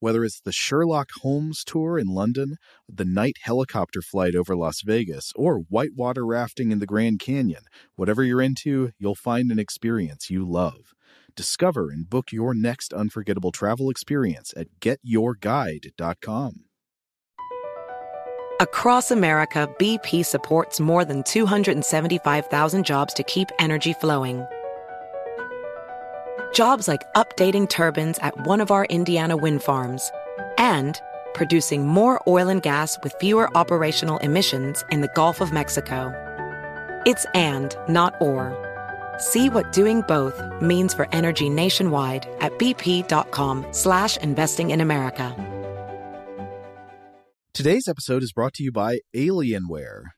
Whether it's the Sherlock Holmes tour in London, the night helicopter flight over Las Vegas, or whitewater rafting in the Grand Canyon, whatever you're into, you'll find an experience you love. Discover and book your next unforgettable travel experience at getyourguide.com. Across America, BP supports more than 275,000 jobs to keep energy flowing. Jobs like updating turbines at one of our Indiana wind farms and producing more oil and gas with fewer operational emissions in the Gulf of Mexico. It's and, not or. See what doing both means for energy nationwide at bp.com slash investing in America. Today's episode is brought to you by Alienware.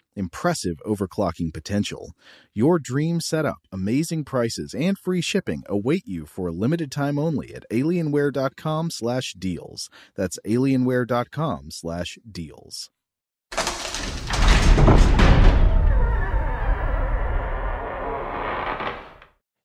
impressive overclocking potential. Your dream setup, amazing prices, and free shipping await you for a limited time only at alienware.com slash deals. That's alienware.com slash deals.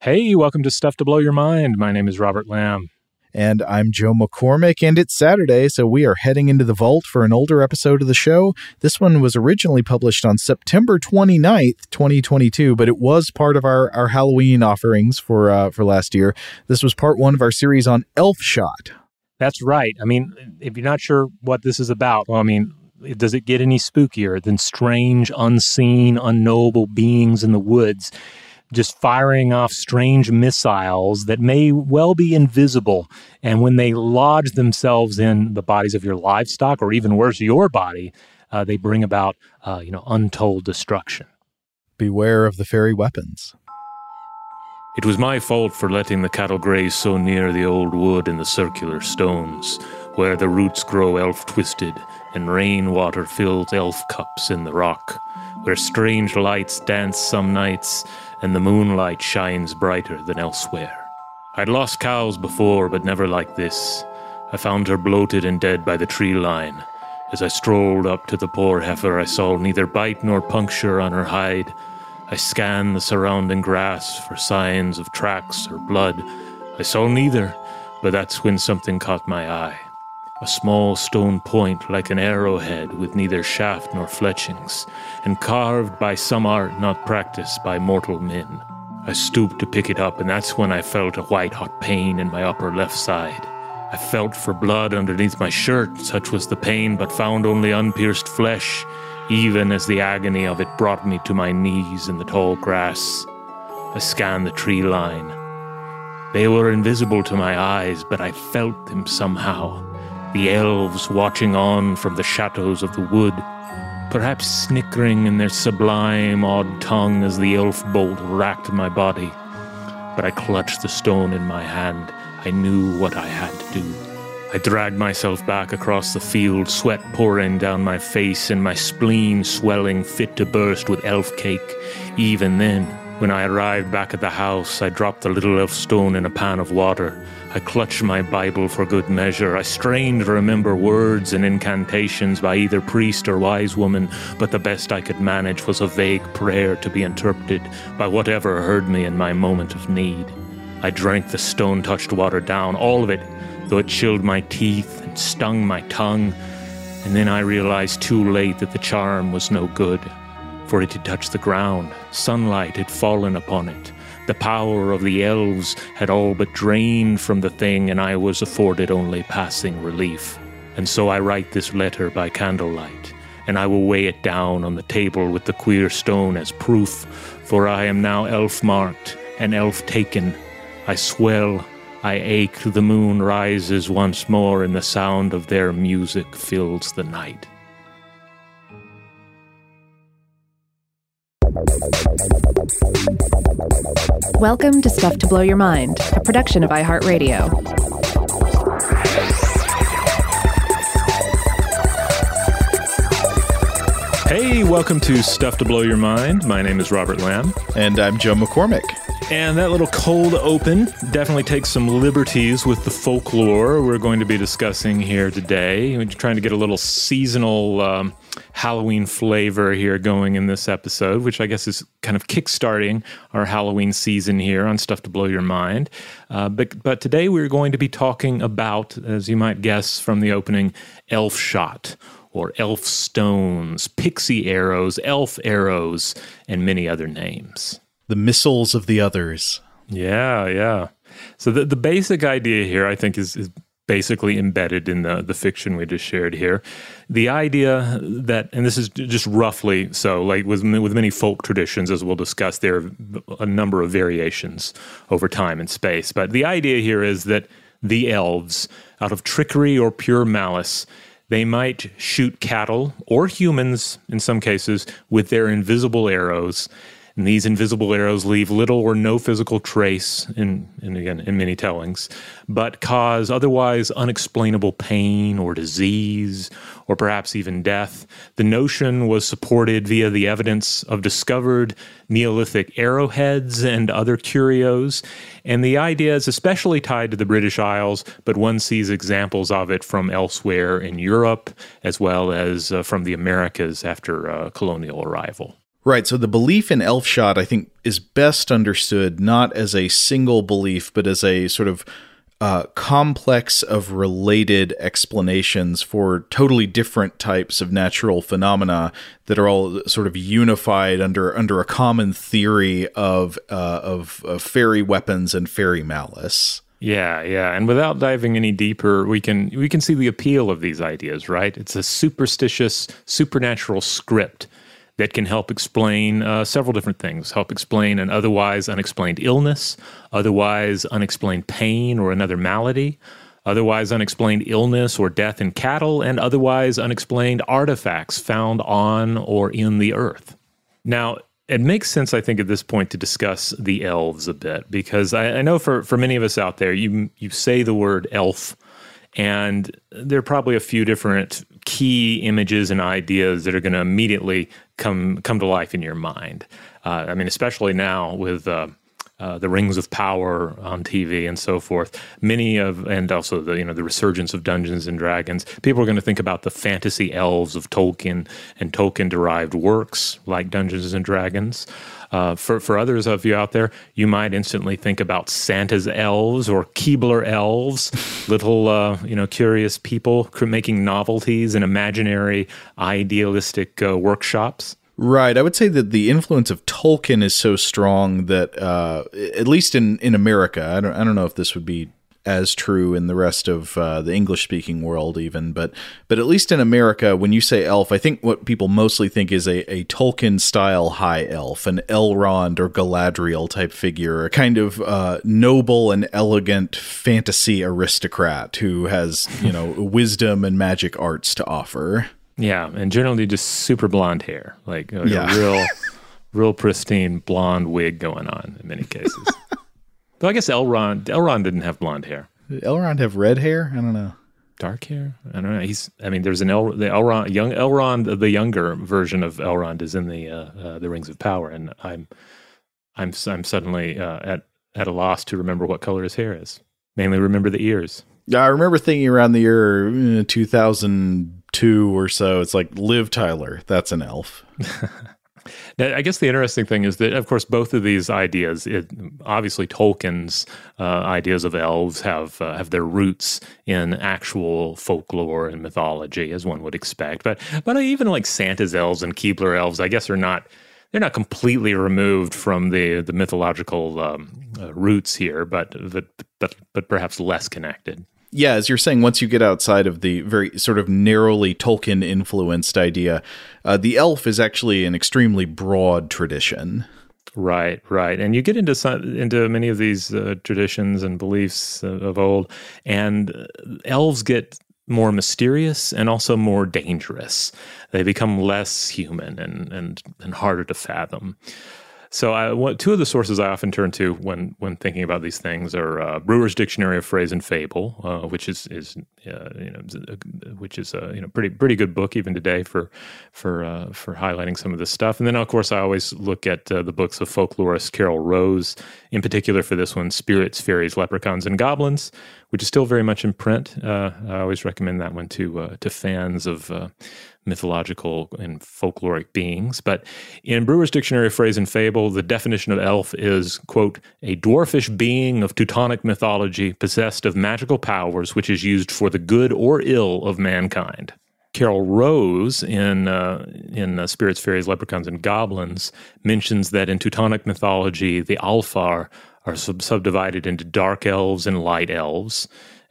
Hey, welcome to Stuff to Blow Your Mind. My name is Robert Lamb. And I'm Joe McCormick, and it's Saturday, so we are heading into the vault for an older episode of the show. This one was originally published on September 29th, 2022, but it was part of our, our Halloween offerings for uh, for last year. This was part one of our series on Elf Shot. That's right. I mean, if you're not sure what this is about, well, I mean, does it get any spookier than strange, unseen, unknowable beings in the woods? Just firing off strange missiles that may well be invisible. And when they lodge themselves in the bodies of your livestock, or even worse, your body, uh, they bring about, uh, you know, untold destruction. Beware of the fairy weapons. It was my fault for letting the cattle graze so near the old wood and the circular stones, where the roots grow elf twisted and rainwater fills elf cups in the rock, where strange lights dance some nights and the moonlight shines brighter than elsewhere. I'd lost cows before, but never like this. I found her bloated and dead by the tree line. As I strolled up to the poor heifer, I saw neither bite nor puncture on her hide. I scanned the surrounding grass for signs of tracks or blood. I saw neither, but that's when something caught my eye a small stone point like an arrowhead with neither shaft nor fletchings, and carved by some art not practiced by mortal men. I stooped to pick it up, and that's when I felt a white hot pain in my upper left side. I felt for blood underneath my shirt, such was the pain, but found only unpierced flesh, even as the agony of it brought me to my knees in the tall grass. I scanned the tree line. They were invisible to my eyes, but I felt them somehow the elves watching on from the shadows of the wood, perhaps snickering in their sublime odd tongue as the elf bolt racked my body. But I clutched the stone in my hand. I knew what I had to do. I dragged myself back across the field, sweat pouring down my face and my spleen swelling fit to burst with elf cake. Even then, when I arrived back at the house, I dropped the little elf stone in a pan of water. I clutched my Bible for good measure. I strained to remember words and incantations by either priest or wise woman, but the best I could manage was a vague prayer to be interpreted by whatever heard me in my moment of need. I drank the stone touched water down, all of it, though it chilled my teeth and stung my tongue. And then I realized too late that the charm was no good, for it had touched the ground. Sunlight had fallen upon it. The power of the elves had all but drained from the thing, and I was afforded only passing relief. And so I write this letter by candlelight, and I will weigh it down on the table with the queer stone as proof, for I am now elf marked and elf taken. I swell, I ache, the moon rises once more, and the sound of their music fills the night. Welcome to Stuff to Blow Your Mind, a production of iHeartRadio. Hey, welcome to Stuff to Blow Your Mind. My name is Robert Lamb. And I'm Joe McCormick. And that little cold open definitely takes some liberties with the folklore we're going to be discussing here today. We're trying to get a little seasonal um, Halloween flavor here going in this episode, which I guess is kind of kickstarting our Halloween season here on Stuff to Blow Your Mind. Uh, but, but today we're going to be talking about, as you might guess from the opening, elf shot or elf stones, pixie arrows, elf arrows, and many other names the missiles of the others. Yeah, yeah. So the the basic idea here, I think, is, is basically embedded in the the fiction we just shared here. The idea that, and this is just roughly so, like with with many folk traditions, as we'll discuss, there are a number of variations over time and space. But the idea here is that the elves, out of trickery or pure malice, they might shoot cattle or humans in some cases with their invisible arrows and these invisible arrows leave little or no physical trace, in, in again, in many tellings, but cause otherwise unexplainable pain or disease, or perhaps even death. The notion was supported via the evidence of discovered Neolithic arrowheads and other curios, and the idea is especially tied to the British Isles, but one sees examples of it from elsewhere in Europe as well as uh, from the Americas after uh, colonial arrival. Right. So the belief in elf shot, I think, is best understood not as a single belief, but as a sort of uh, complex of related explanations for totally different types of natural phenomena that are all sort of unified under under a common theory of uh, of, of fairy weapons and fairy malice. Yeah, yeah. And without diving any deeper, we can we can see the appeal of these ideas, right? It's a superstitious, supernatural script that can help explain uh, several different things, help explain an otherwise unexplained illness, otherwise unexplained pain or another malady, otherwise unexplained illness or death in cattle, and otherwise unexplained artifacts found on or in the earth. Now, it makes sense, I think, at this point to discuss the elves a bit because I, I know for, for many of us out there, you you say the word elf, and there are probably a few different key images and ideas that are going to immediately come come to life in your mind. Uh, I mean, especially now with uh, uh, the Rings of Power on TV and so forth. Many of, and also the you know the resurgence of Dungeons and Dragons. People are going to think about the fantasy elves of Tolkien and Tolkien derived works like Dungeons and Dragons. Uh, for for others of you out there, you might instantly think about Santa's elves or Keebler elves, little uh, you know curious people making novelties and imaginary, idealistic uh, workshops. Right. I would say that the influence of Tolkien is so strong that, uh, at least in, in America, I don't, I don't know if this would be as true in the rest of uh, the English speaking world, even, but but at least in America, when you say elf, I think what people mostly think is a, a Tolkien style high elf, an Elrond or Galadriel type figure, a kind of uh, noble and elegant fantasy aristocrat who has you know wisdom and magic arts to offer. Yeah, and generally just super blonde hair, like, like yeah. a real, real pristine blonde wig going on in many cases. Though I guess Elrond Elrond didn't have blonde hair. Did Elrond have red hair? I don't know. Dark hair? I don't know. He's. I mean, there's an El the Elrond young Elrond the younger version of Elrond is in the uh, uh, the Rings of Power, and I'm I'm I'm suddenly uh, at at a loss to remember what color his hair is. Mainly remember the ears. Yeah, I remember thinking around the year uh, 2002 or so. It's like Liv Tyler. That's an elf. now, I guess the interesting thing is that, of course, both of these ideas, it, obviously Tolkien's uh, ideas of elves have uh, have their roots in actual folklore and mythology, as one would expect. But but even like Santa's elves and Keebler elves, I guess, are not they're not completely removed from the the mythological um, uh, roots here, but, but but but perhaps less connected yeah, as you're saying, once you get outside of the very sort of narrowly Tolkien influenced idea, uh, the elf is actually an extremely broad tradition. Right, right, and you get into some, into many of these uh, traditions and beliefs uh, of old, and uh, elves get more mysterious and also more dangerous. They become less human and and and harder to fathom. So, I, what, two of the sources I often turn to when when thinking about these things are uh, Brewer's Dictionary of Phrase and Fable, uh, which is is uh, you know which is a you know pretty pretty good book even today for for uh, for highlighting some of this stuff. And then of course I always look at uh, the books of folklorist Carol Rose, in particular for this one, Spirits, Fairies, Leprechauns, and Goblins, which is still very much in print. Uh, I always recommend that one to to fans of mythological and folkloric beings. But in Brewer's Dictionary of Phrase and Fable, the definition of elf is, quote, a dwarfish being of Teutonic mythology possessed of magical powers which is used for the good or ill of mankind. Carol Rose in uh, in uh, Spirits, Fairies, Leprechauns, and Goblins mentions that in Teutonic mythology, the Alfar are sub- subdivided into dark elves and light elves.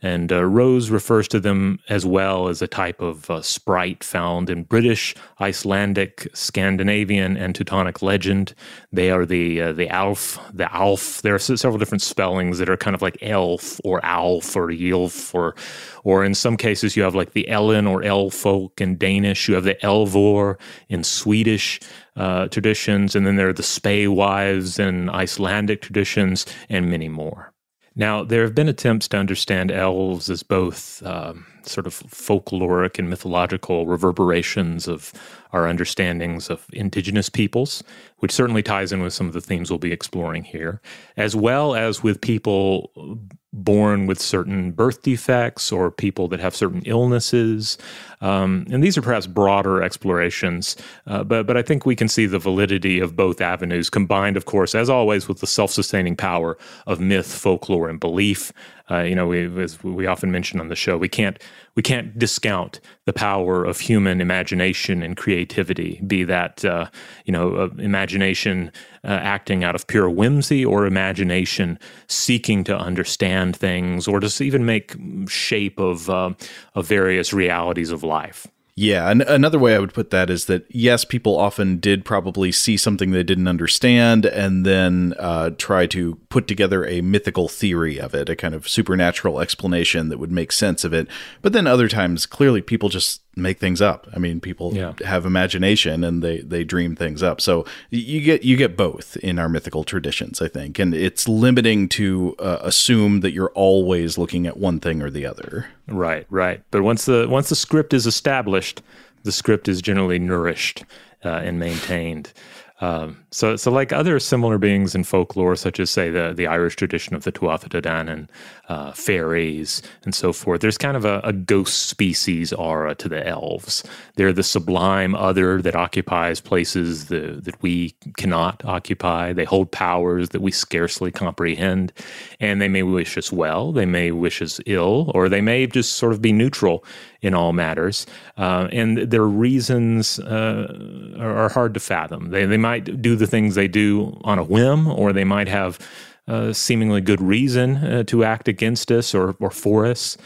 And uh, Rose refers to them as well as a type of uh, sprite found in British, Icelandic, Scandinavian, and Teutonic legend. They are the uh, the Alf, the Alf. There are several different spellings that are kind of like elf or Alf or Ylf or or in some cases you have like the Ellen or Elfolk in Danish. You have the Elvor in Swedish. Uh, traditions, and then there are the Spey wives in Icelandic traditions, and many more. Now, there have been attempts to understand elves as both um, sort of folkloric and mythological reverberations of our understandings of indigenous peoples, which certainly ties in with some of the themes we'll be exploring here, as well as with people born with certain birth defects or people that have certain illnesses. Um, and these are perhaps broader explorations, uh, but, but I think we can see the validity of both avenues combined, of course, as always, with the self sustaining power of myth, folklore, and belief. Uh, you know, we, as we often mention on the show, we can't we can't discount the power of human imagination and creativity. Be that uh, you know, uh, imagination uh, acting out of pure whimsy, or imagination seeking to understand things, or to even make shape of uh, of various realities of life. Yeah, and another way I would put that is that yes, people often did probably see something they didn't understand and then uh, try to put together a mythical theory of it, a kind of supernatural explanation that would make sense of it. But then other times, clearly, people just make things up. I mean, people yeah. have imagination and they they dream things up. So you get you get both in our mythical traditions, I think, and it's limiting to uh, assume that you're always looking at one thing or the other. Right, right. But once the once the script is established, the script is generally nourished uh, and maintained. Um, so, so like other similar beings in folklore, such as say the the Irish tradition of the Tuatha Dé Danann, uh, fairies, and so forth. There's kind of a, a, ghost species aura to the elves. They're the sublime other that occupies places the, that we cannot occupy. They hold powers that we scarcely comprehend, and they may wish us well, they may wish us ill, or they may just sort of be neutral in all matters. Uh, and their reasons uh, are, are, hard to fathom. They, they might do the things they do on a whim, or they might have uh, seemingly good reason uh, to act against us or, or for us.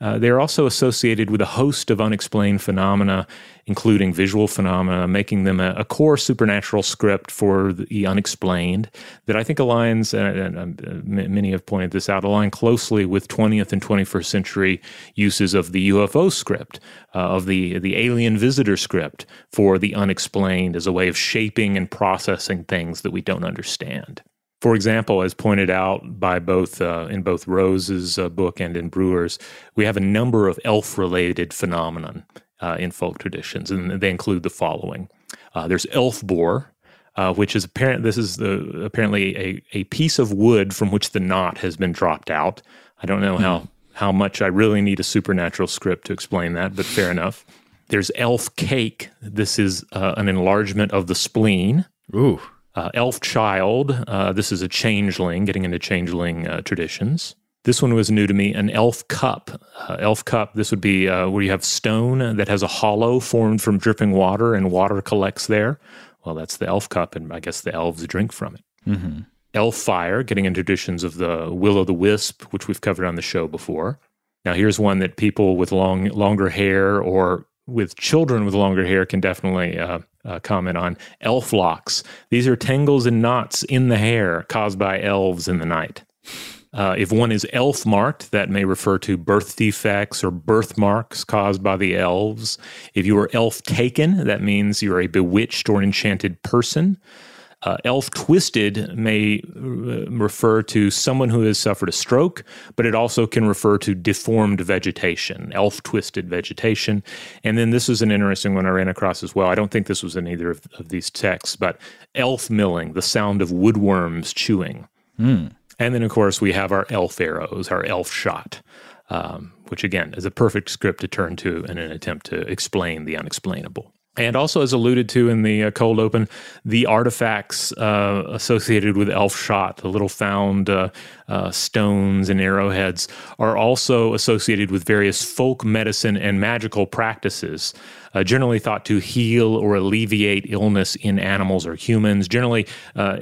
Uh, they're also associated with a host of unexplained phenomena, including visual phenomena, making them a, a core supernatural script for the unexplained that I think aligns, and, and uh, many have pointed this out, align closely with 20th and 21st century uses of the UFO script, uh, of the, the alien visitor script for the unexplained as a way of shaping and processing things that we don't understand. For example, as pointed out by both uh, in both Rose's uh, book and in Brewer's, we have a number of elf-related phenomenon uh, in folk traditions, and they include the following: uh, there's elf bore, uh, which is apparent. This is the, apparently a, a piece of wood from which the knot has been dropped out. I don't know how hmm. how much I really need a supernatural script to explain that, but fair enough. There's elf cake. This is uh, an enlargement of the spleen. Ooh uh, Elf Child. Uh, this is a changeling, getting into changeling uh, traditions. This one was new to me. An elf cup. Uh, elf cup. This would be uh, where you have stone that has a hollow formed from dripping water, and water collects there. Well, that's the elf cup, and I guess the elves drink from it. Mm-hmm. Elf fire. Getting into traditions of the will o' the wisp, which we've covered on the show before. Now, here's one that people with long, longer hair or with children with longer hair can definitely uh, uh, comment on elf locks. These are tangles and knots in the hair caused by elves in the night. Uh, if one is elf marked, that may refer to birth defects or birthmarks caused by the elves. If you are elf taken, that means you're a bewitched or enchanted person. Uh, elf twisted may uh, refer to someone who has suffered a stroke, but it also can refer to deformed vegetation, elf twisted vegetation. And then this is an interesting one I ran across as well. I don't think this was in either of, of these texts, but elf milling, the sound of woodworms chewing. Hmm. And then, of course, we have our elf arrows, our elf shot, um, which again is a perfect script to turn to in an attempt to explain the unexplainable. And also, as alluded to in the uh, cold open, the artifacts uh, associated with elf shot, the little found uh, uh stones and arrowheads, are also associated with various folk medicine and magical practices uh, generally thought to heal or alleviate illness in animals or humans. Generally, uh,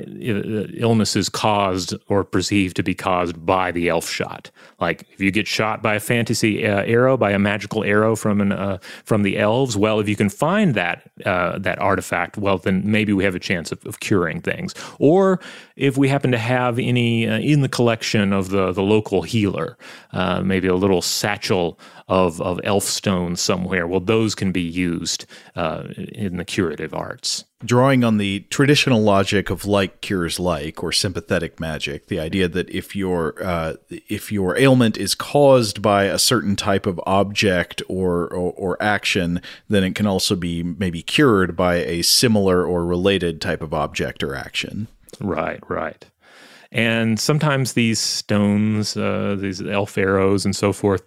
illnesses caused or perceived to be caused by the elf shot. Like if you get shot by a fantasy uh, arrow, by a magical arrow from an uh, from the elves, well, if you can find that uh, that artifact, well, then maybe we have a chance of, of curing things. Or if we happen to have any uh, in the collection of the the local healer, maybe a little satchel of, of elf stones somewhere. Well, those can be used uh, in the curative arts. Drawing on the traditional logic of like cures like or sympathetic magic, the idea that if your uh, if your ailment is caused by a certain type of object or, or, or action, then it can also be maybe cured by a similar or related type of object or action. Right, right. And sometimes these stones, uh, these elf arrows, and so forth,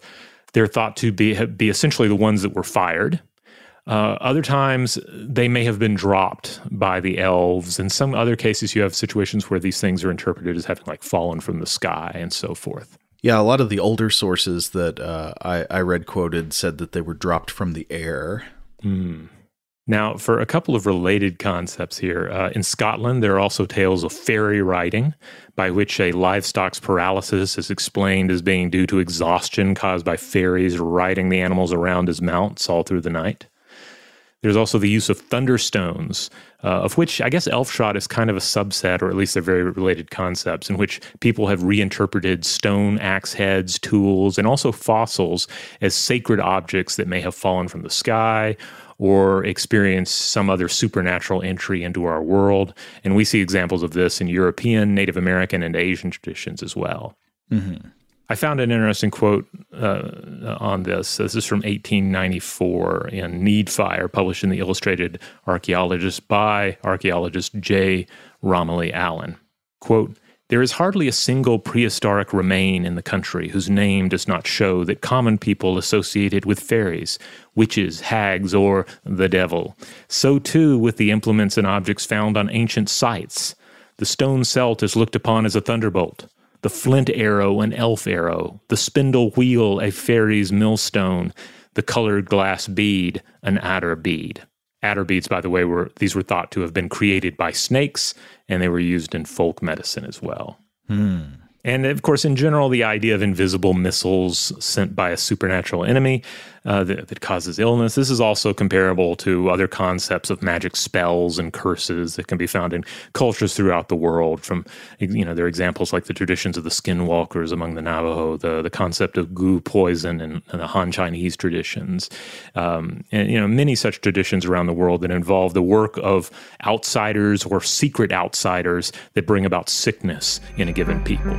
they're thought to be be essentially the ones that were fired. Uh, other times they may have been dropped by the elves. In some other cases, you have situations where these things are interpreted as having like fallen from the sky and so forth. Yeah, a lot of the older sources that uh, I, I, read quoted said that they were dropped from the air. Mm. Now, for a couple of related concepts here, uh, in Scotland, there are also tales of fairy riding, by which a livestock's paralysis is explained as being due to exhaustion caused by fairies riding the animals around as mounts all through the night. There's also the use of thunderstones, uh, of which I guess elfshot is kind of a subset, or at least they're very related concepts, in which people have reinterpreted stone axe heads, tools, and also fossils as sacred objects that may have fallen from the sky or experience some other supernatural entry into our world. And we see examples of this in European, Native American, and Asian traditions as well. Mm-hmm. I found an interesting quote uh, on this. This is from 1894 in Needfire, published in the Illustrated Archaeologist by archaeologist J. Romilly Allen. Quote, there is hardly a single prehistoric remain in the country whose name does not show that common people associated with fairies, witches, hags, or the devil. So too with the implements and objects found on ancient sites. The stone celt is looked upon as a thunderbolt, the flint arrow an elf arrow, the spindle wheel a fairy's millstone, the colored glass bead an adder bead. Adder beads, by the way, were these were thought to have been created by snakes, and they were used in folk medicine as well. Hmm. And of course, in general, the idea of invisible missiles sent by a supernatural enemy uh, that, that, causes illness. This is also comparable to other concepts of magic spells and curses that can be found in cultures throughout the world. From you know, there are examples like the traditions of the skinwalkers among the Navajo, the the concept of gu poison, and, the Han Chinese traditions, um, and you know, many such traditions around the world that involve the work of outsiders or secret outsiders that bring about sickness in a given people.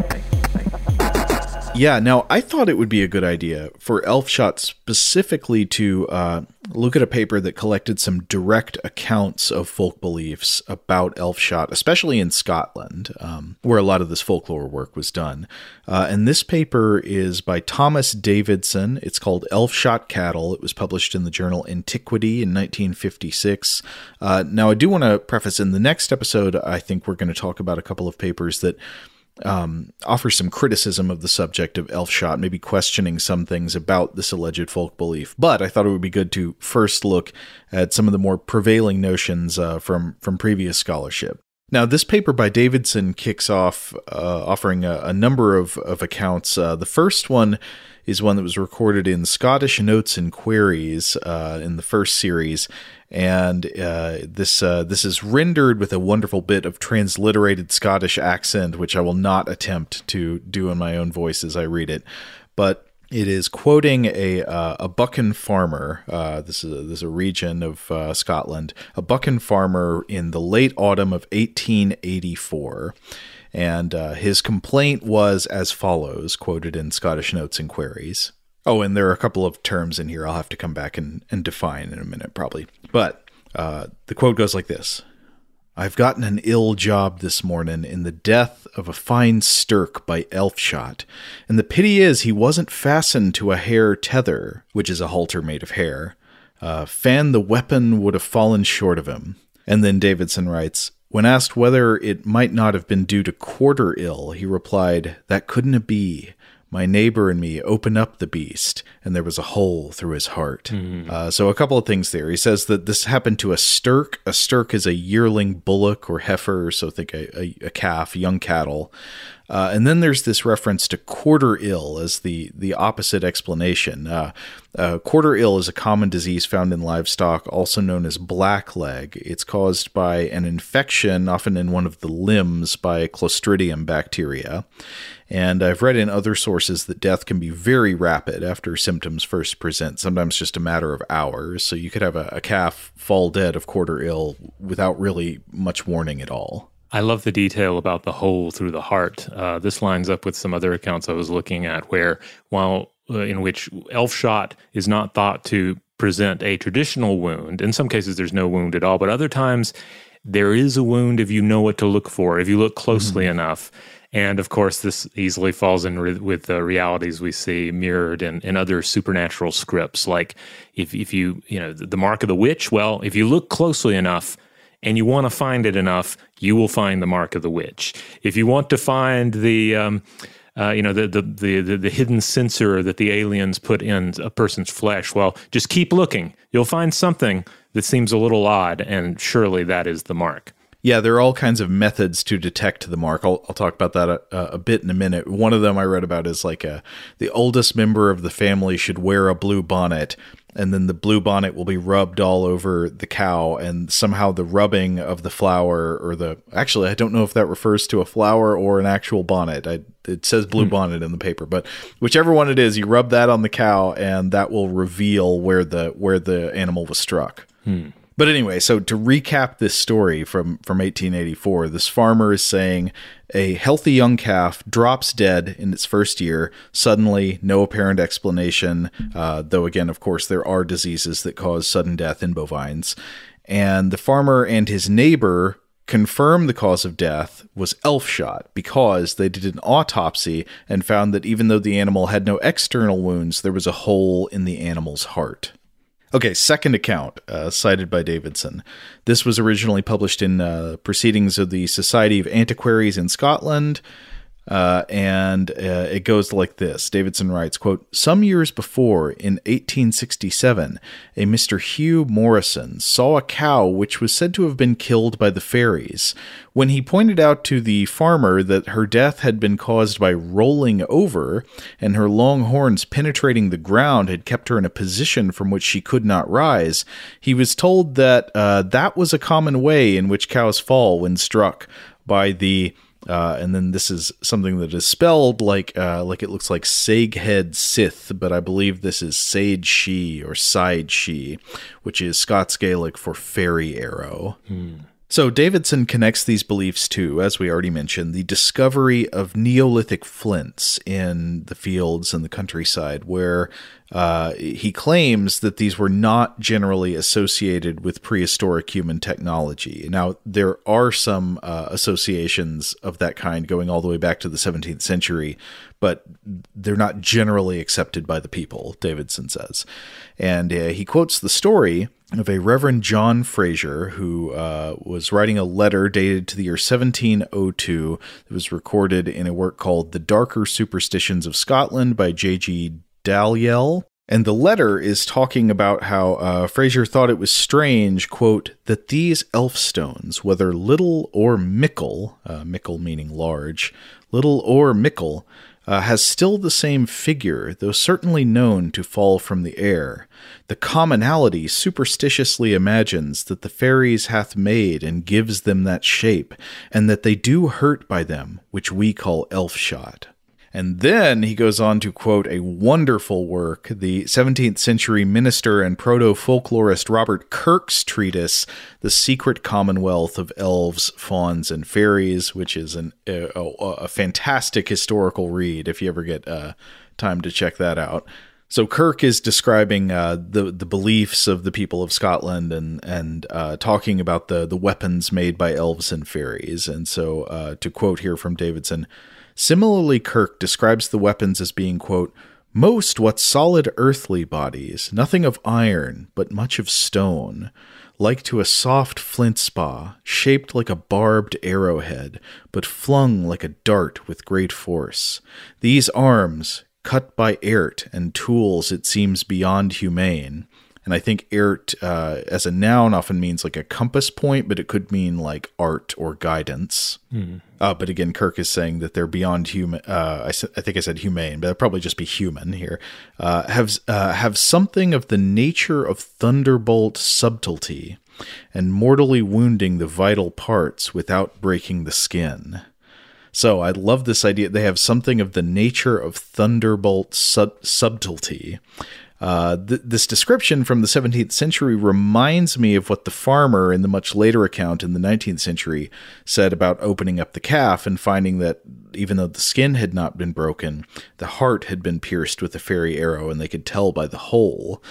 Yeah, now I thought it would be a good idea for Elfshot specifically to uh, look at a paper that collected some direct accounts of folk beliefs about Elfshot, especially in Scotland, um, where a lot of this folklore work was done. Uh, and this paper is by Thomas Davidson. It's called Elfshot Cattle. It was published in the journal Antiquity in 1956. Uh, now, I do want to preface in the next episode, I think we're going to talk about a couple of papers that um, offers some criticism of the subject of Elfshot, maybe questioning some things about this alleged folk belief. But I thought it would be good to first look at some of the more prevailing notions uh, from from previous scholarship. Now, this paper by Davidson kicks off uh, offering a, a, number of, of accounts. Uh, the first one is one that was recorded in Scottish Notes and Queries uh, in the first series, and uh, this uh, this is rendered with a wonderful bit of transliterated Scottish accent, which I will not attempt to do in my own voice as I read it, but. It is quoting a uh, a Buchan farmer. Uh, this is a, this is a region of uh, Scotland. A Buchan farmer in the late autumn of 1884, and uh, his complaint was as follows, quoted in Scottish Notes and Queries. Oh, and there are a couple of terms in here I'll have to come back and, and define in a minute, probably. But uh, the quote goes like this I've gotten an ill job this morning in the death of a fine stirk by Elfshot, and the pity is he wasn't fastened to a hair tether, which is a halter made of hair. Uh, fan the weapon would have fallen short of him. And then Davidson writes, when asked whether it might not have been due to quarter ill, he replied, That couldn't be. My neighbor and me open up the beast, and there was a hole through his heart. Mm. Uh, so, a couple of things there. He says that this happened to a stirk. A stirk is a yearling bullock or heifer, so think a, a, a calf, young cattle. Uh, and then there's this reference to quarter ill as the, the opposite explanation. Uh, uh, quarter ill is a common disease found in livestock, also known as blackleg. It's caused by an infection, often in one of the limbs, by Clostridium bacteria. And I've read in other sources that death can be very rapid after symptoms first present, sometimes just a matter of hours. So you could have a, a calf fall dead of quarter ill without really much warning at all. I love the detail about the hole through the heart. Uh, this lines up with some other accounts I was looking at, where while uh, in which elf shot is not thought to present a traditional wound. In some cases, there's no wound at all, but other times there is a wound if you know what to look for, if you look closely mm-hmm. enough. And of course, this easily falls in re- with the realities we see mirrored in, in other supernatural scripts. Like if, if you, you know, the mark of the witch, well, if you look closely enough, and you want to find it enough, you will find the mark of the witch. If you want to find the um, uh, you know the, the, the the hidden sensor that the aliens put in a person's flesh. Well, just keep looking. You'll find something that seems a little odd, and surely that is the mark. Yeah, there are all kinds of methods to detect the mark. I'll, I'll talk about that a, a, bit in a minute. One of them I read about is like a, the oldest member of the family should wear a blue bonnet, and then the blue bonnet will be rubbed all over the cow, and somehow the rubbing of the flower or the actually I don't know if that refers to a flower or an actual bonnet. I, it says blue hmm. bonnet in the paper, but whichever one it is, you rub that on the cow, and that will reveal where the where the animal was struck. Hmm. But anyway, so to recap this story from, from 1884, this farmer is saying a healthy young calf drops dead in its first year. Suddenly, no apparent explanation, uh, though, again, of course, there are diseases that cause sudden death in bovines. And the farmer and his neighbor confirm the cause of death was elf shot because they did an autopsy and found that even though the animal had no external wounds, there was a hole in the animal's heart. Okay, second account uh, cited by Davidson. This was originally published in uh, Proceedings of the Society of Antiquaries in Scotland. Uh, and uh, it goes like this. Davidson writes quote some years before in 1867 a mr hugh morrison saw a cow which was said to have been killed by the fairies. When he pointed out to the farmer that her death had been caused by rolling over and her long horns penetrating the ground had kept her in a position from which she could not rise he was told that uh, that was a common way in which cows fall when struck by the uh, and then this is something that is spelled like uh, like it looks like Saghead Sith, but I believe this is Sage She or Side She, which is Scots Gaelic for fairy arrow. Hmm. So Davidson connects these beliefs to, as we already mentioned, the discovery of Neolithic flints in the fields and the countryside, where uh, he claims that these were not generally associated with prehistoric human technology. Now, there are some uh, associations of that kind going all the way back to the 17th century, but they're not generally accepted by the people, Davidson says. And uh, he quotes the story of a Reverend John Fraser who uh, was writing a letter dated to the year 1702 that was recorded in a work called The Darker Superstitions of Scotland by J.G. Dalyell. And the letter is talking about how uh, Fraser thought it was strange, quote, that these elf stones, whether little or mickle, uh, mickle meaning large, little or mickle, uh, has still the same figure, though certainly known to fall from the air. The commonality superstitiously imagines that the fairies hath made and gives them that shape, and that they do hurt by them, which we call elf shot. And then he goes on to quote a wonderful work, the 17th century minister and proto folklorist Robert Kirk's treatise, The Secret Commonwealth of Elves, Fauns, and Fairies, which is an, a, a, a fantastic historical read if you ever get uh, time to check that out. So Kirk is describing uh, the the beliefs of the people of Scotland and and uh, talking about the the weapons made by elves and fairies. And so uh, to quote here from Davidson, Similarly, Kirk describes the weapons as being, quote, most what solid earthly bodies, nothing of iron, but much of stone, like to a soft flint spa, shaped like a barbed arrowhead, but flung like a dart with great force. These arms, cut by art and tools it seems beyond humane, and I think ert uh, as a noun often means like a compass point, but it could mean like art or guidance. Mm. Uh, but again, Kirk is saying that they're beyond human. Uh, I, I, think I said humane, but it'll probably just be human here. Uh, have uh, have something of the nature of thunderbolt subtlety, and mortally wounding the vital parts without breaking the skin. So I love this idea. They have something of the nature of thunderbolt sub- subtlety, uh, th- this description from the 17th century reminds me of what the farmer in the much later account in the 19th century said about opening up the calf and finding that even though the skin had not been broken, the heart had been pierced with a fairy arrow, and they could tell by the hole.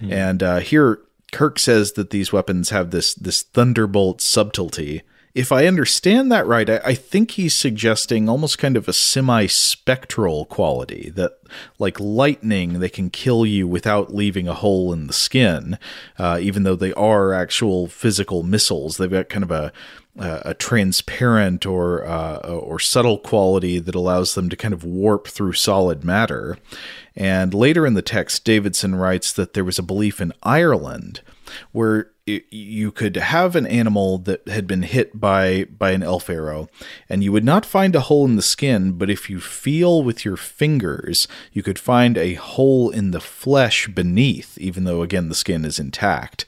Mm. And uh, here, Kirk says that these weapons have this this thunderbolt subtlety if I understand that right, I, I, think he's suggesting almost kind of a semi spectral quality that, like lightning, they can kill you without leaving a hole in the skin, uh, even though they are actual physical missiles. They've got kind of a a transparent or uh, or subtle quality that allows them to kind of warp through solid matter. And later in the text, Davidson writes that there was a belief in Ireland where you could have an animal that had been hit by by an elf arrow, and you would not find a hole in the skin, but if you feel with your fingers, you could find a hole in the flesh beneath, even though again the skin is intact.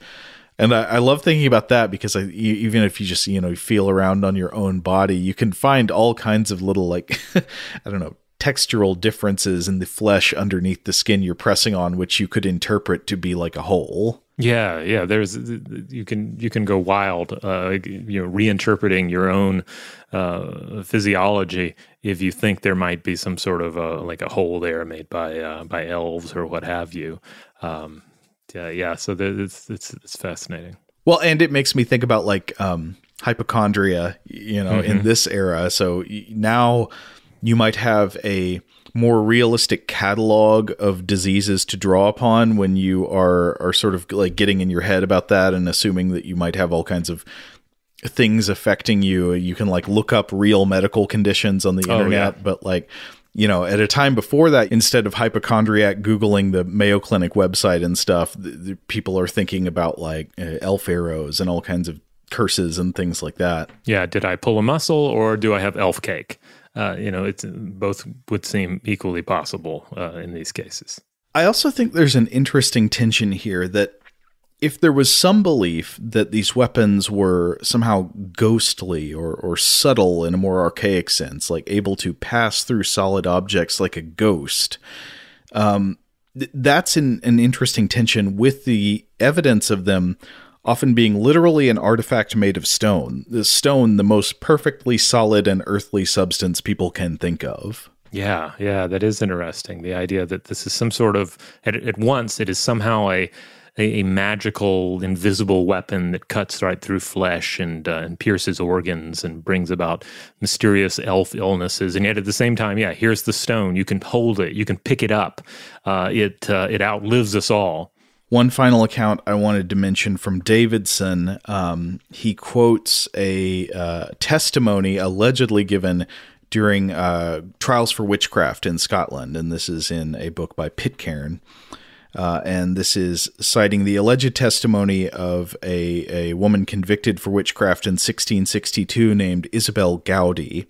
And I, I, love thinking about that because I, even if you just you know feel around on your own body, you can find all kinds of little like I don't know textural differences in the flesh underneath the skin you're pressing on, which you could interpret to be like a hole. Yeah, yeah. There's you can you can go wild, uh, you know, reinterpreting your own uh, physiology if you think there might be some sort of a, like a hole there made by uh, by elves or what have you. Um, yeah, yeah. So it's it's it's fascinating. Well, and it makes me think about like um, hypochondria, you know, mm-hmm. in this era. So now you might have a more realistic catalog of diseases to draw upon when you are are sort of like getting in your head about that and assuming that you might have all kinds of things affecting you. You can like look up real medical conditions on the oh, internet yeah. but like you know at a time before that instead of hypochondriac googling the mayo clinic website and stuff the, the people are thinking about like uh, elf arrows and all kinds of curses and things like that. Yeah did i pull a muscle or do i have elf cake uh, you know, it's both would seem equally possible uh, in these cases. I also think there's an interesting tension here that if there was some belief that these weapons were somehow ghostly or, or subtle in a more archaic sense, like able to pass through solid objects like a ghost, um, th- that's an, an interesting tension with the evidence of them often being literally an artifact made of stone. The stone, the most perfectly solid and earthly substance people can think of. Yeah, yeah, that is interesting. The idea that this is some sort of, at, at once, it is somehow a, a, magical, invisible weapon that cuts right through flesh and, uh, and pierces organs and brings about mysterious elf illnesses. And yet, at the same time, yeah, here's the stone. You can hold it, you can pick it up. Uh, it uh, it outlives us all. One final account I wanted to mention from Davidson. Um, he quotes a uh, testimony allegedly given during uh, trials for witchcraft in Scotland, and this is in a book by Pitcairn. Uh, and this is citing the alleged testimony of a, a woman convicted for witchcraft in 1662 named Isobel Gowdie,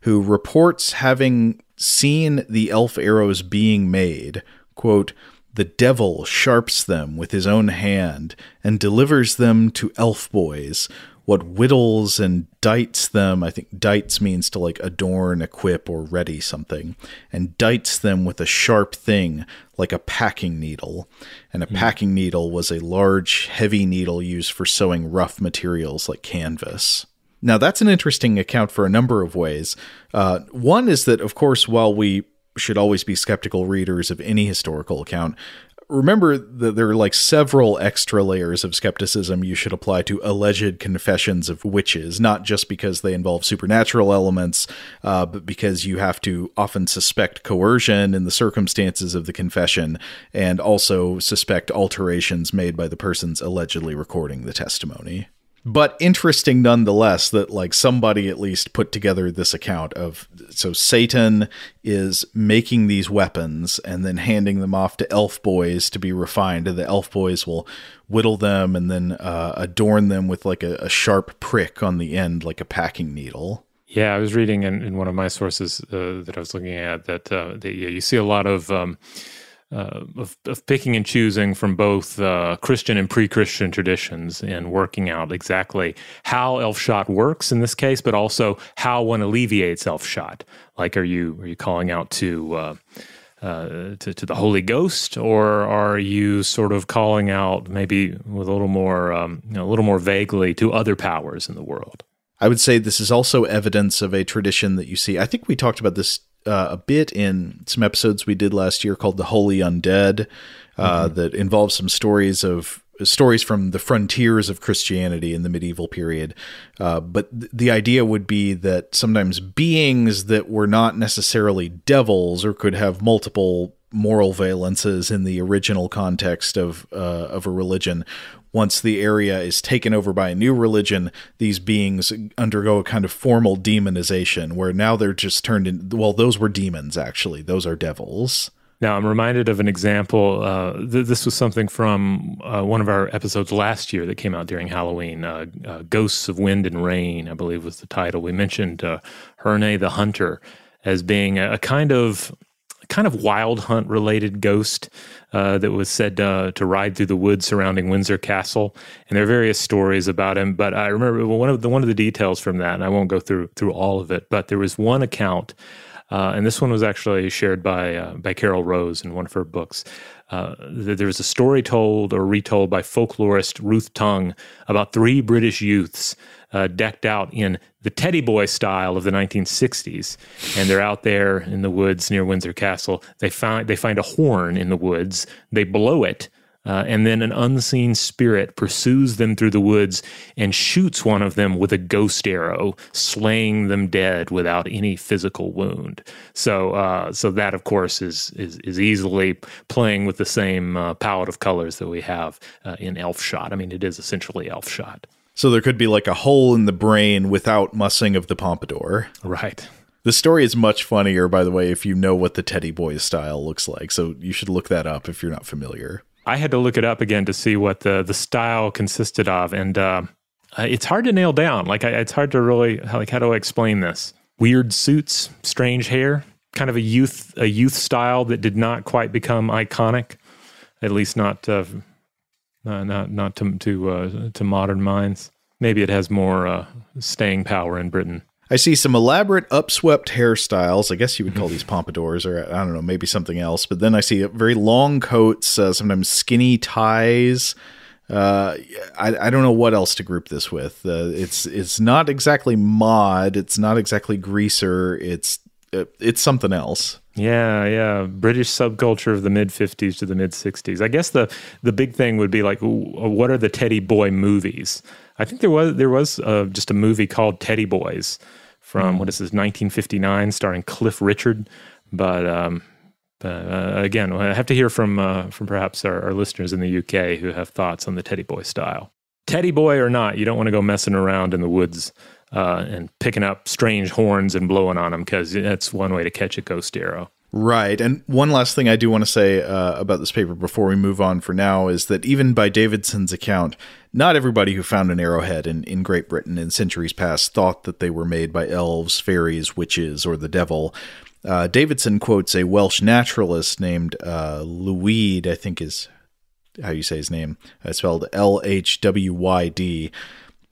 who reports having seen the elf arrows being made. Quote, the devil sharps them with his own hand and delivers them to elf boys. What whittles and dites them, I think dites means to like adorn, equip, or ready something, and dites them with a sharp thing like a packing needle. And a mm. packing needle was a large, heavy needle used for sewing rough materials like canvas. Now, that's an interesting account for a number of ways. Uh, one is that, of course, while we should always be skeptical readers of any historical account. Remember that there are like several extra layers of skepticism you should apply to alleged confessions of witches, not just because they involve supernatural elements, uh, but because you have to often suspect coercion in the circumstances of the confession and also suspect alterations made by the persons allegedly recording the testimony but interesting nonetheless that like somebody at least put together this account of so Satan is making these weapons and then handing them off to elf boys to be refined and the elf boys will whittle them and then uh, adorn them with like a, a, sharp prick on the end like a packing needle. Yeah i was reading in, in one of my sources uh, that i was looking at that uh, yeah, you see a lot of um, uh, of, of, picking and choosing from both uh, Christian and pre-Christian traditions and working out exactly how elf shot works in this case, but also how one alleviates elf shot. Like, are you are you calling out to uh, uh, to, to, the Holy Ghost, or are you sort of calling out maybe with a little more um, you know, a little more vaguely to other powers in the world? I would say this is also evidence of a tradition that you see. I think we talked about this uh, a bit in some episodes we did last year called "The Holy Undead," uh, mm-hmm. that involves some stories of stories from the frontiers of Christianity in the medieval period. Uh, but th- the idea would be that sometimes beings that were not necessarily devils or could have multiple moral valences in the original context of uh, of a religion once the area is taken over by a new religion, these beings undergo a kind of formal demonization where now they're just turned in. Well, those were demons, actually. Those are devils. Now, I'm reminded of an example. Uh, th- this was something from uh, one of our episodes last year that came out during Halloween. Uh, uh Ghosts of Wind and Rain, I believe, was the title. We mentioned uh, Herne the Hunter as being a, a kind of kind of wild hunt related ghost uh, that was said uh, to ride through the woods surrounding Windsor Castle, and there are various stories about him. But I remember one of the one of the details from that, and I won't go through through all of it. But there was one account uh, and this one was actually shared by uh, by Carol Rose in one of her books. Uh, there was a story told or retold by folklorist Ruth Tongue about three British youths uh, decked out in the teddy boy style of the 1960s, and they're out there in the woods near Windsor Castle. They find they find a horn in the woods. They blow it uh, and then an unseen spirit pursues them through the woods and shoots one of them with a ghost arrow, slaying them dead without any physical wound. So, uh, so that of course is is, is easily playing with the same uh, palette of colors that we have uh, in Elf Shot. I mean, it is essentially Elf Shot. So there could be like a hole in the brain without mussing of the pompadour. Right. The story is much funnier, by the way, if you know what the Teddy Boy style looks like. So you should look that up if you're not familiar. I had to look it up again to see what the the style consisted of, and uh, it's hard to nail down. Like, I, it's hard to really like how do I explain this? Weird suits, strange hair, kind of a youth a youth style that did not quite become iconic, at least not uh, not not to to uh, to modern minds. Maybe it has more uh, staying power in Britain. I see some elaborate upswept hairstyles. I guess you would call these pompadours, or I don't know, maybe something else. But then I see very long coats, uh, sometimes skinny ties. Uh, I, I don't know what else to group this with. Uh, it's it's not exactly mod. It's not exactly greaser. It's uh, it's something else. Yeah, yeah. British subculture of the mid '50s to the mid '60s. I guess the the big thing would be like, what are the Teddy Boy movies? I think there was there was uh, just a movie called Teddy Boys from mm. what is this 1959, starring Cliff Richard. But um, uh, again, I have to hear from uh, from perhaps our, our, listeners in the UK who have thoughts on the Teddy Boy style. Teddy Boy or not, you don't want to go messing around in the woods uh, and picking up strange horns and blowing on them because that's one way to catch a ghost arrow. Right. And one last thing I do want to say uh, about this paper before we move on for now is that even by Davidson's account, not everybody who found an arrowhead in, in Great Britain in centuries past thought that they were made by elves, fairies, witches, or the devil. Uh, Davidson quotes a Welsh naturalist named uh, I think is how you say his name, uh, spelled L H W Y D,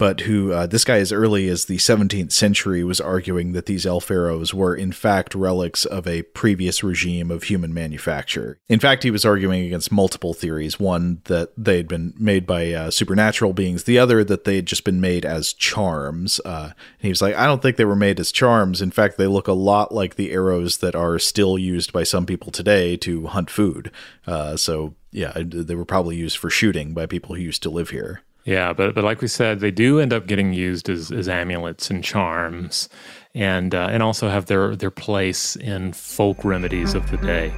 but who uh, this guy as early as the 17th century was arguing that these elf arrows were in fact relics of a previous regime of human manufacture. In fact, he was arguing against multiple theories: one that they had been made by uh, supernatural beings, the other that they had just been made as charms. Uh, he was like, I don't think they were made as charms. In fact, they look a lot like the arrows that are still used by some people today to hunt food. Uh, so yeah, they were probably used for shooting by people who used to live here. Yeah, but but like we said, they do end up getting used as, as amulets and charms, and uh, and also have their their place in folk remedies of the day.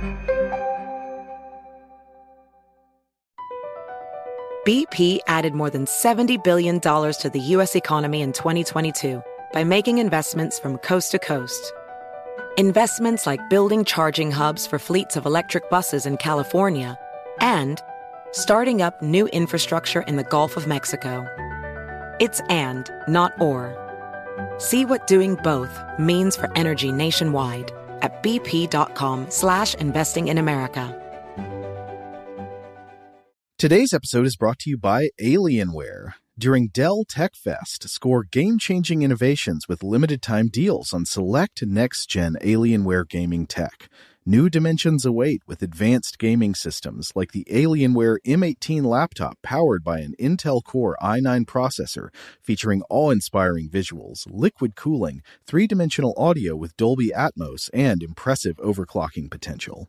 BP added more than seventy billion dollars to the U.S. economy in 2022 by making investments from coast to coast. Investments like building charging hubs for fleets of electric buses in California, and starting up new infrastructure in the Gulf of Mexico. It's and, not or. See what doing both means for energy nationwide at bp.com slash investing in America. Today's episode is brought to you by Alienware. During Dell Tech Fest, score game-changing innovations with limited-time deals on select next-gen Alienware gaming tech. New dimensions await with advanced gaming systems like the Alienware M18 laptop powered by an Intel Core i9 processor featuring awe inspiring visuals, liquid cooling, three dimensional audio with Dolby Atmos, and impressive overclocking potential.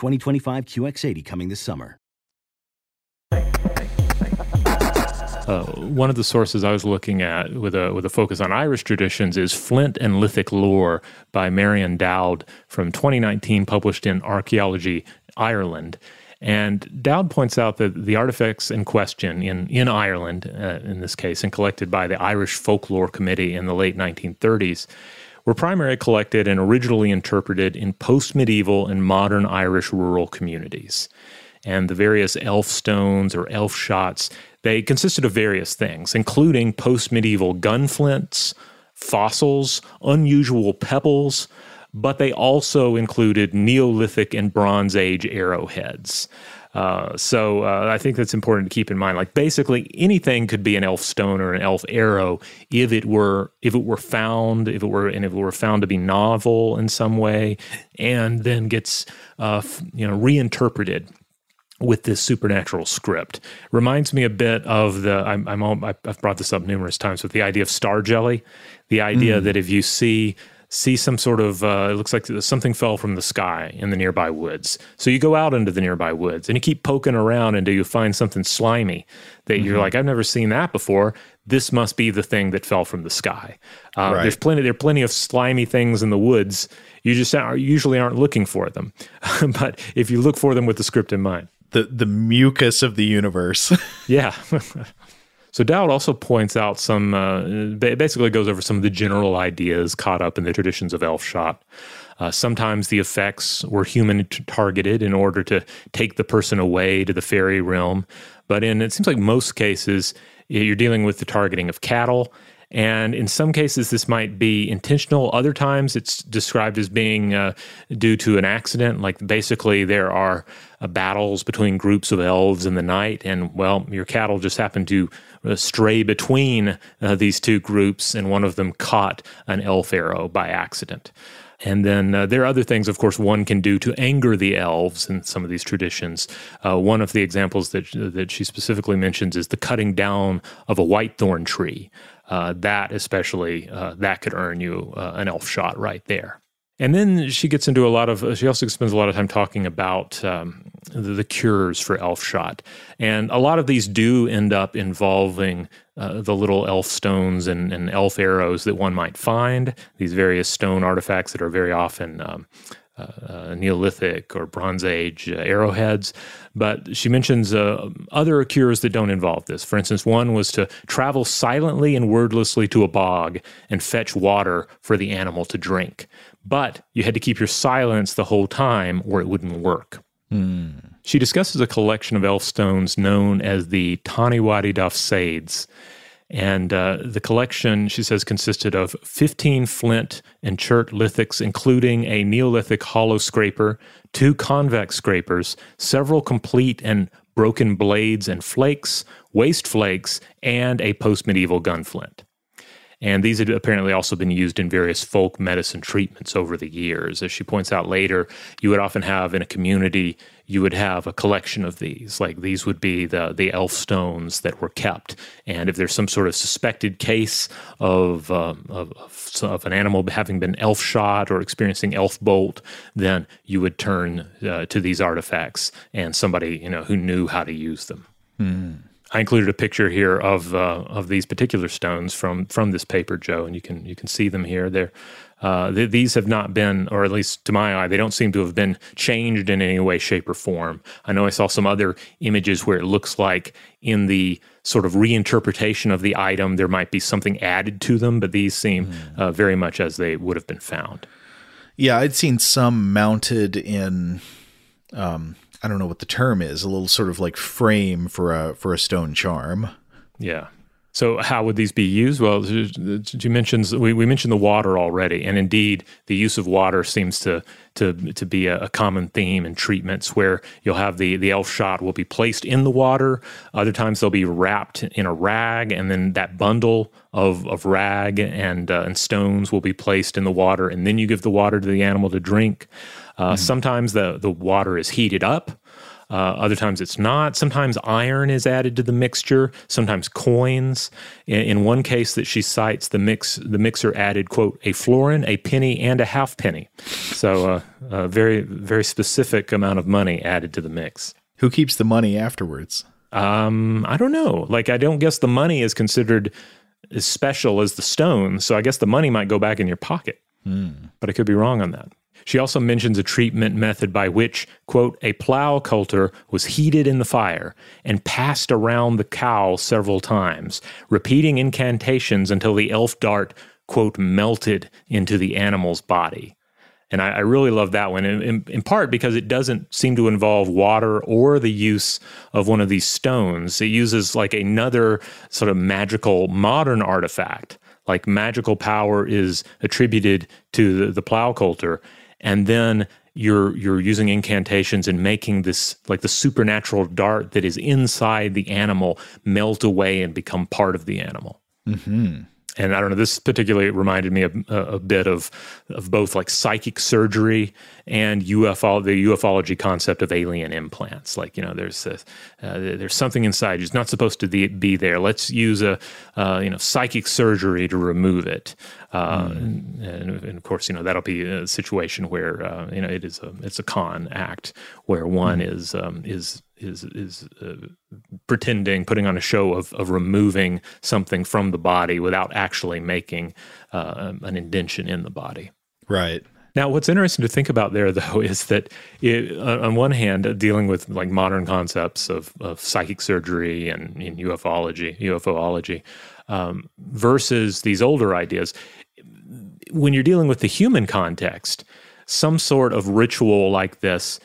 2025 QX80 coming this summer. Uh, one of the sources I was looking at with a with a focus on Irish traditions is Flint and Lithic Lore by Marion Dowd from 2019, published in Archaeology Ireland. And Dowd points out that the artifacts in question in, in Ireland, uh, in this case, and collected by the Irish Folklore Committee in the late 1930s, were primarily collected and originally interpreted in post medieval and modern Irish rural communities. And the various elf stones or elf shots, they consisted of various things, including post medieval gunflints, fossils, unusual pebbles, but they also included Neolithic and Bronze Age arrowheads. Uh, so uh, I think that's important to keep in mind. Like basically anything could be an elf stone or an elf arrow if it were if it were found if it were and if it were found to be novel in some way, and then gets uh, you know reinterpreted with this supernatural script. Reminds me a bit of the I'm, I'm all, I've brought this up numerous times with the idea of star jelly, the idea mm. that if you see see some sort of uh, it looks like something fell from the sky in the nearby woods. So you go out into the nearby woods and you keep poking around until you find something slimy that mm-hmm. you're like, I've never seen that before. This must be the thing that fell from the sky. Uh, right. There's plenty there are plenty of slimy things in the woods. You just are, usually aren't looking for them, but if you look for them with the script in mind, the the mucus of the universe. yeah. So Dowd also points out some, uh, basically goes over some of the general ideas caught up in the traditions of elf shot. Uh, sometimes the effects were human targeted in order to take the person away to the fairy realm. But in it seems like most cases, you're dealing with the targeting of cattle. And in some cases, this might be intentional. Other times, it's described as being uh, due to an accident. Like basically, there are uh, battles between groups of elves in the night, and well, your cattle just happen to uh, stray between uh, these two groups, and one of them caught an elf arrow by accident. And then uh, there are other things, of course, one can do to anger the elves in some of these traditions. Uh, one of the examples that that she specifically mentions is the cutting down of a whitethorn tree. Uh, that especially uh, that could earn you uh, an elf shot right there. And then she gets into a lot of, she also spends a lot of time talking about um, the, the, cures for elf shot. And a lot of these do end up involving uh, the little elf stones and, and, elf arrows that one might find, these various stone artifacts that are very often um, uh, Neolithic or Bronze Age uh, arrowheads. But she mentions uh, other cures that don't involve this. For instance, one was to travel silently and wordlessly to a bog and fetch water for the animal to drink. But you had to keep your silence the whole time or it wouldn't work. Mm. She discusses a collection of elf stones known as the Taniwadi Sades. And uh, the collection, she says, consisted of 15 flint and chert lithics, including a Neolithic hollow scraper, two convex scrapers, several complete and broken blades and flakes, waste flakes, and a post medieval gunflint. And these had apparently also been used in various folk medicine treatments over the years. As she points out later, you would often have in a community, you would have a collection of these. Like these would be the, the elf stones that were kept. And if there's some sort of suspected case of, um, of, of, an animal having been elf shot or experiencing elf bolt, then you would turn uh, to these artifacts and somebody you know who knew how to use them. Hmm. I included a picture here of uh, of these particular stones from from this paper, Joe, and you can you can see them here. They're uh, th- these have not been, or at least to my eye, they don't seem to have been changed in any way, shape, or form. I know I saw some other images where it looks like in the sort of reinterpretation of the item, there might be something added to them, but these seem mm. uh, very much as they would have been found. Yeah, I'd seen some mounted in, um, I don't know what the term is, a little sort of like frame for a for a stone charm. Yeah. So, how would these be used? Well, you mentioned we, we mentioned the water already, and indeed, the use of water seems to to to be a, a, common theme in treatments where you'll have the the elf shot will be placed in the water. Other times they'll be wrapped in a rag, and then that bundle of of rag and uh, and stones will be placed in the water, and then you give the water to the animal to drink. Uh, mm-hmm. Sometimes the the water is heated up uh, other times it's not. Sometimes iron is added to the mixture. Sometimes coins. In, in, one case that she cites, the mix the mixer added quote a florin, a penny, and a half penny. So uh, a very very specific amount of money added to the mix. Who keeps the money afterwards? Um, I don't know. Like I don't guess the money is considered as special as the stones. So I guess the money might go back in your pocket. Mm. But I could be wrong on that. She also mentions a treatment method by which, quote, a plow coulter was heated in the fire and passed around the cow several times, repeating incantations until the elf dart, quote, melted into the animal's body. And I, I really love that one, in, in, in, part because it doesn't seem to involve water or the use of one of these stones. It uses like another sort of magical modern artifact. Like magical power is attributed to the, the plow coulter and then you're you're using incantations and making this like the supernatural dart that is inside the animal melt away and become part of the animal. Mm-hmm and I don't know. This particularly reminded me a, a, bit of of both like psychic surgery and UFO, the ufology concept of alien implants. Like you know, there's a, uh, there's something inside you. It's not supposed to be there. Let's use a uh, you know psychic surgery to remove it. Uh, mm. and, and, of course, you know that'll be a situation where uh, you know it is a it's a con act where one mm. is um, is is is uh, pretending, putting on a show of of removing something from the body without actually making uh, an indention in the body. Right. Now, what's interesting to think about there, though, is that it, on one hand, dealing with like modern concepts of, of psychic surgery and in ufology, UFOlogy, um, versus these older ideas, when you're dealing with the human context, some sort of ritual like this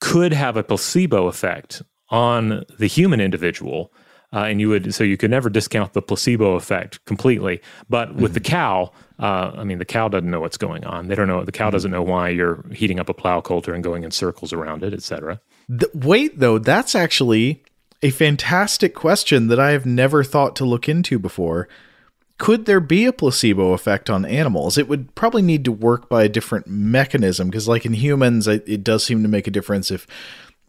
could have a placebo effect on the human individual. Uh, and you would so you could never discount the placebo effect completely. But with mm-hmm. the cow, uh, I mean, the cow doesn't know what's going on. They don't know. The cow mm-hmm. doesn't know why you're heating up a plow coulter and going in circles around it, etc. Wait, though, that's actually a fantastic question that I have never thought to look into before could there be a placebo effect on animals? It would probably need to work by a different mechanism because, like in humans, it, does seem to make a difference if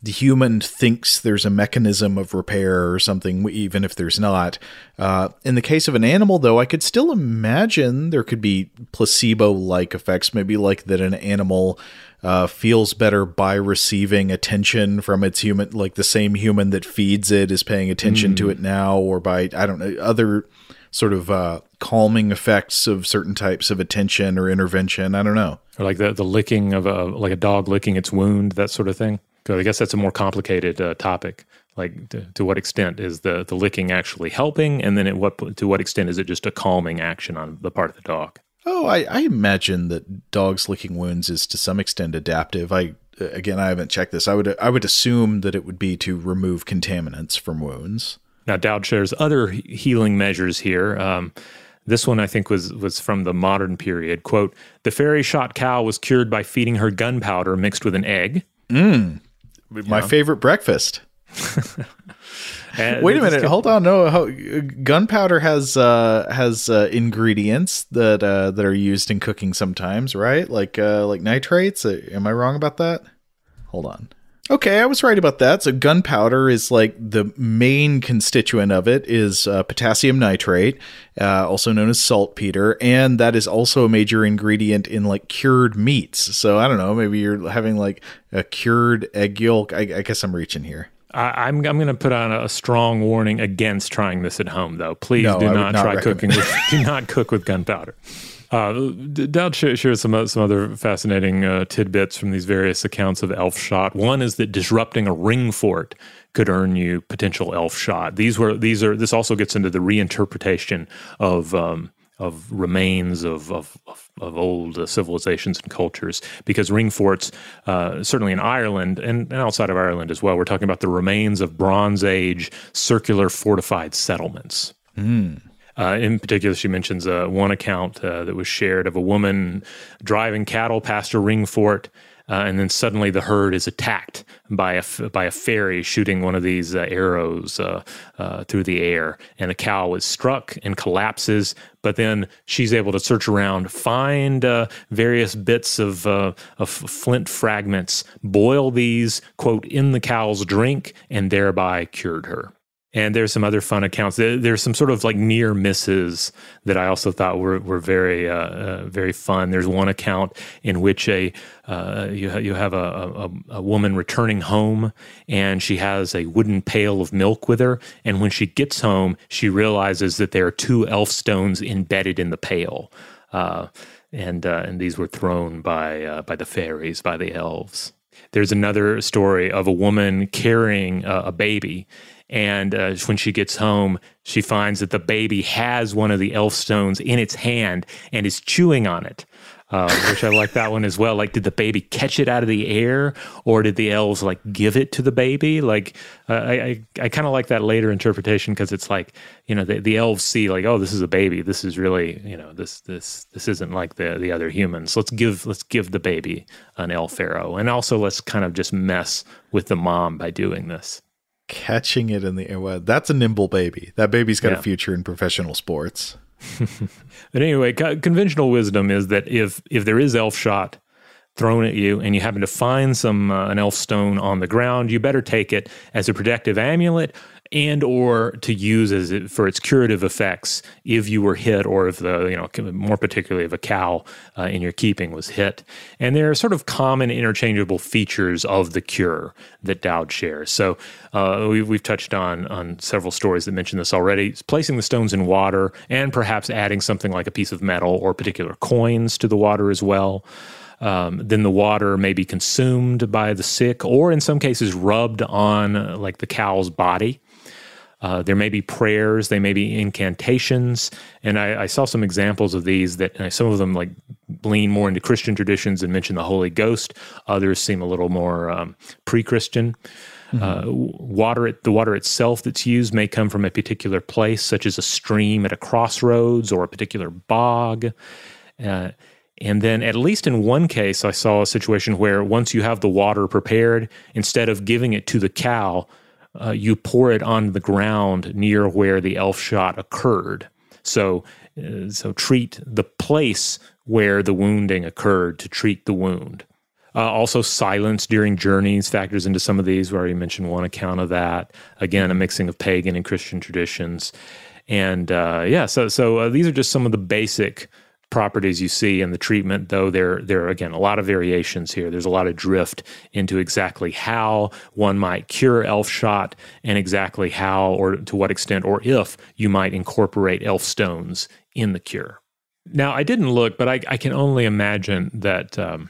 the human thinks there's a mechanism of repair or something, even if there's not. Uh, in the case of an animal, though, I could still imagine there could be placebo like effects, maybe like that an animal. Uh, feels better by receiving attention from its human, like the same human that feeds it is paying attention mm. to it now, or by I don't know other sort of uh, calming effects of certain types of attention or intervention. I don't know. Or like the, the licking of a like a dog licking its wound, that sort of thing. I guess that's a more complicated uh, topic. Like to, to, what extent is the, the licking actually helping, and then at what to what extent is it just a calming action on the part of the dog? Oh, I, I imagine that dogs licking wounds is to some extent adaptive. I again, I haven't checked this. I would I would assume that it would be to remove contaminants from wounds. Now, Dowd shares other healing measures here. Um, this one I think was was from the modern period. Quote: The fairy shot cow was cured by feeding her gunpowder mixed with an egg. Mm, my know? favorite breakfast. Wait a minute, hold on. No, gunpowder has uh, has uh, ingredients that uh, that are used in cooking sometimes, right? Like uh, like nitrates. Uh, am I wrong about that? Hold on. Okay, I was right about that. So gunpowder is like the main constituent of it is uh, potassium nitrate, uh, also known as saltpeter, and that is also a major ingredient in like cured meats. So I don't know, maybe you're having like a cured egg yolk. I, I guess I'm reaching here. I, am I'm, I'm going to put on a strong warning against trying this at home, though. Please no, do not, not try recommend. cooking. With, do not cook with gunpowder. Uh, Dowd shares some some other fascinating uh, tidbits from these various accounts of elf shot. One is that disrupting a ring fort could earn you potential elf shot. These were these are this also gets into the reinterpretation of um, of remains of of, of, of old uh, civilizations and cultures because ring forts, uh, certainly in Ireland and, and outside of Ireland as well, we're talking about the remains of Bronze Age circular fortified settlements. Mm. Uh, in particular, she mentions uh, one account uh, that was shared of a woman driving cattle past a ring fort, uh, and then suddenly the herd is attacked by a by a fairy shooting one of these uh, arrows uh, through the air, and the cow is struck and collapses. But then she's able to search around, find various bits of of flint fragments, boil these quote in the cow's drink, and thereby cured her. And there's some other fun accounts. There's some sort of like near misses that I also thought were were very uh, uh, very fun. There's one account in which a uh, you ha- you have a, a, a woman returning home and she has a wooden pail of milk with her. And when she gets home, she realizes that there are two elf stones embedded in the pail. Uh, and uh, and these were thrown by uh, by the fairies, by the elves. There's another story of a woman carrying a baby and uh, when she gets home, she finds that the baby has one of the elf stones in its hand and is chewing on it. Uh, which I like that one as well. Like, did the baby catch it out of the air, or did the elves like give it to the baby? Like, uh, I I, I kind of like that later interpretation because it's like you know the, the elves see like, oh, this is a baby. This is really you know this this this isn't like the the other humans. Let's give let's give the baby an elf arrow, and also let's kind of just mess with the mom by doing this catching it in the air. Well, that's a nimble baby. That baby's got Yeah. a future in professional sports. But anyway, co- conventional wisdom is that if if there is elf shot thrown at you and you happen to find some uh, an elf stone on the ground, you better take it as a protective amulet and or to use as it, for its curative effects if you were hit or if the you know more particularly if a cow uh, in your keeping was hit. And there are sort of common interchangeable features of the cure that Dowd shares. So uh, we, we've touched on on several stories that mention this already. it's Placing the stones in water and perhaps adding something like a piece of metal or particular coins to the water as well. Um, then the water may be consumed by the sick, or in some cases, rubbed on uh, like the cow's body. Uh, there may be prayers, they may be incantations, and I, I saw some examples of these that uh, some of them like lean more into Christian traditions and mention the Holy Ghost. Others seem a little more um, pre-Christian. Uh, water, the water itself that's used may come from a particular place, such as a stream at a crossroads or a particular bog. Uh, and then, at least in one case, I saw a situation where once you have the water prepared, instead of giving it to the cow, uh, you pour it on the ground near where the elf shot occurred. So, uh, so treat the place where the wounding occurred to treat the wound. Uh, also, silence during journeys factors into some of these. We already mentioned one account of that. Again, a mixing of pagan and Christian traditions. And uh, yeah, so so uh, these are just some of the basic properties you see in the treatment. Though there there are again a lot of variations here. There's a lot of drift into exactly how one might cure elf shot and exactly how or to what extent or if you might incorporate elf stones in the cure. Now, I didn't look, but I, I can only imagine that um,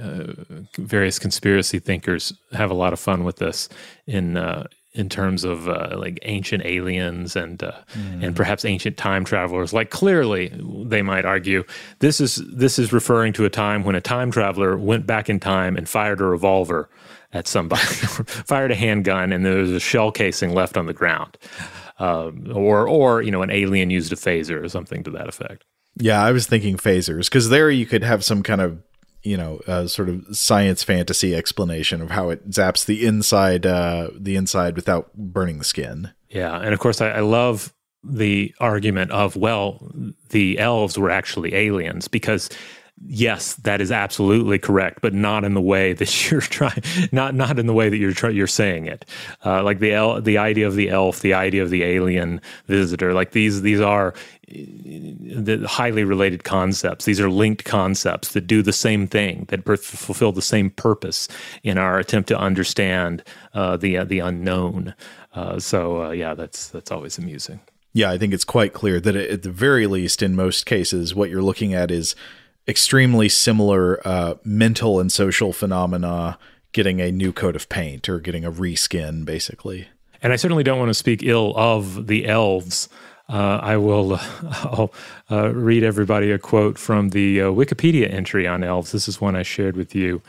uh, various conspiracy thinkers have a lot of fun with this in uh, in terms of uh, like ancient aliens and uh, and perhaps ancient time travelers. Like clearly, they might argue this is this is referring to a time when a time traveler went back in time and fired a revolver at somebody, fired a handgun, and there was a shell casing left on the ground. Um, or, or you know, an alien used a phaser or something to that effect. Yeah, I was thinking phasers because there you could have some kind of you know uh, sort of science fantasy explanation of how it zaps the inside uh, the inside without burning the skin. Yeah, and of course, I, I love the argument of well, the elves were actually aliens because yes, that is absolutely correct, but not in the way that you're trying, not not in the way that you're try, you're saying it. Uh, like the el- the idea of the elf, the idea of the alien visitor, like these these are the highly related concepts. These are linked concepts that do the same thing, that fulfill the same purpose in our attempt to understand uh, the uh, the unknown. Uh, so uh, yeah, that's that's always amusing. Yeah, I think it's quite clear that at the very least, in most cases, what you're looking at is extremely similar uh, mental and social phenomena getting a new coat of paint or getting a reskin, basically. And I certainly don't want to speak ill of the elves. Uh, I will I'll, uh, read everybody a quote from the uh, Wikipedia entry on elves. This is one I shared with you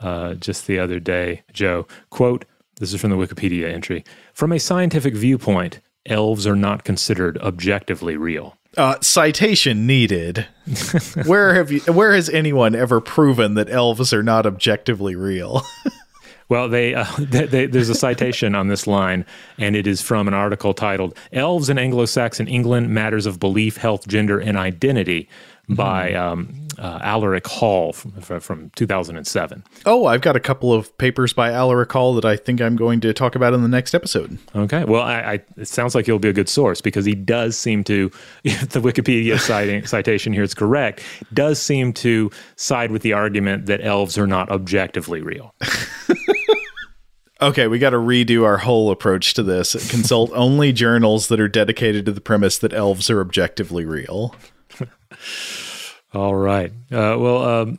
uh, just the other day, Joe. Quote, this is from the Wikipedia entry. From a scientific viewpoint, elves are not considered objectively real. Uh, citation needed. where have you? Where has anyone ever proven that elves are not objectively real? Well, they, uh, they, they, there's a citation on this line, and it is from an article titled "Elves in Anglo-Saxon England: Matters of Belief, Health, Gender, and Identity" by um, uh, Alaric Hall from, from 2007. Oh, I've got a couple of papers by Alaric Hall that I think I'm going to talk about in the next episode. Okay. Well, I, I, it sounds like he'll be a good source because he does seem to, if the Wikipedia citing, citation here is correct, does seem to side with the argument that elves are not objectively real. Okay, we got to redo our whole approach to this. Consult only journals that are dedicated to the premise that elves are objectively real. All right. Uh, well, um,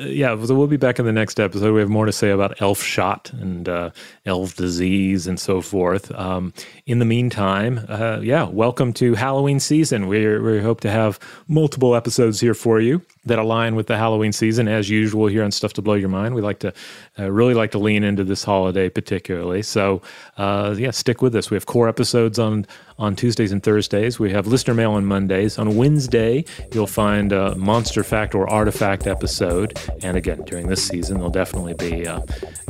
yeah, so we'll be back in the next episode. We have more to say about elf shot and uh, elf disease and so forth. Um, in the meantime, uh, yeah, welcome to Halloween season. We we hope to have multiple episodes here for you that align with the Halloween season. As usual, here on Stuff to Blow Your Mind, we like to uh, really like to lean into this holiday particularly. So, uh, yeah, stick with us. We have core episodes on on Tuesdays and Thursdays. We have listener mail on Mondays. On Wednesday, you'll find a monster fact or artifact episode. And again, during this season, they'll definitely be uh,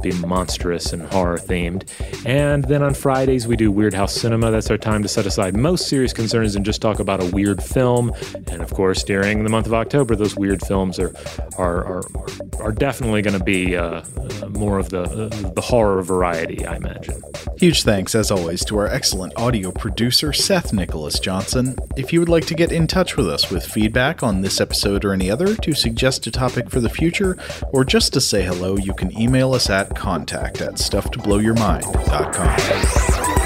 be monstrous and horror themed. And then on Fridays, we do Weird House Cinema. That's our time to set aside most serious concerns and just talk about a weird film. And of course, during the month of October, those weird films are are are, are definitely going to be uh, more of the uh, the horror variety, I imagine. Huge thanks, as always, to our excellent audio producer, Seth Nicholas Johnson. If you would like to get in touch with us with feedback on this episode or any other, to suggest a topic for the future, or just to say hello, you can email us at contact at stufftoblowyourmind.com.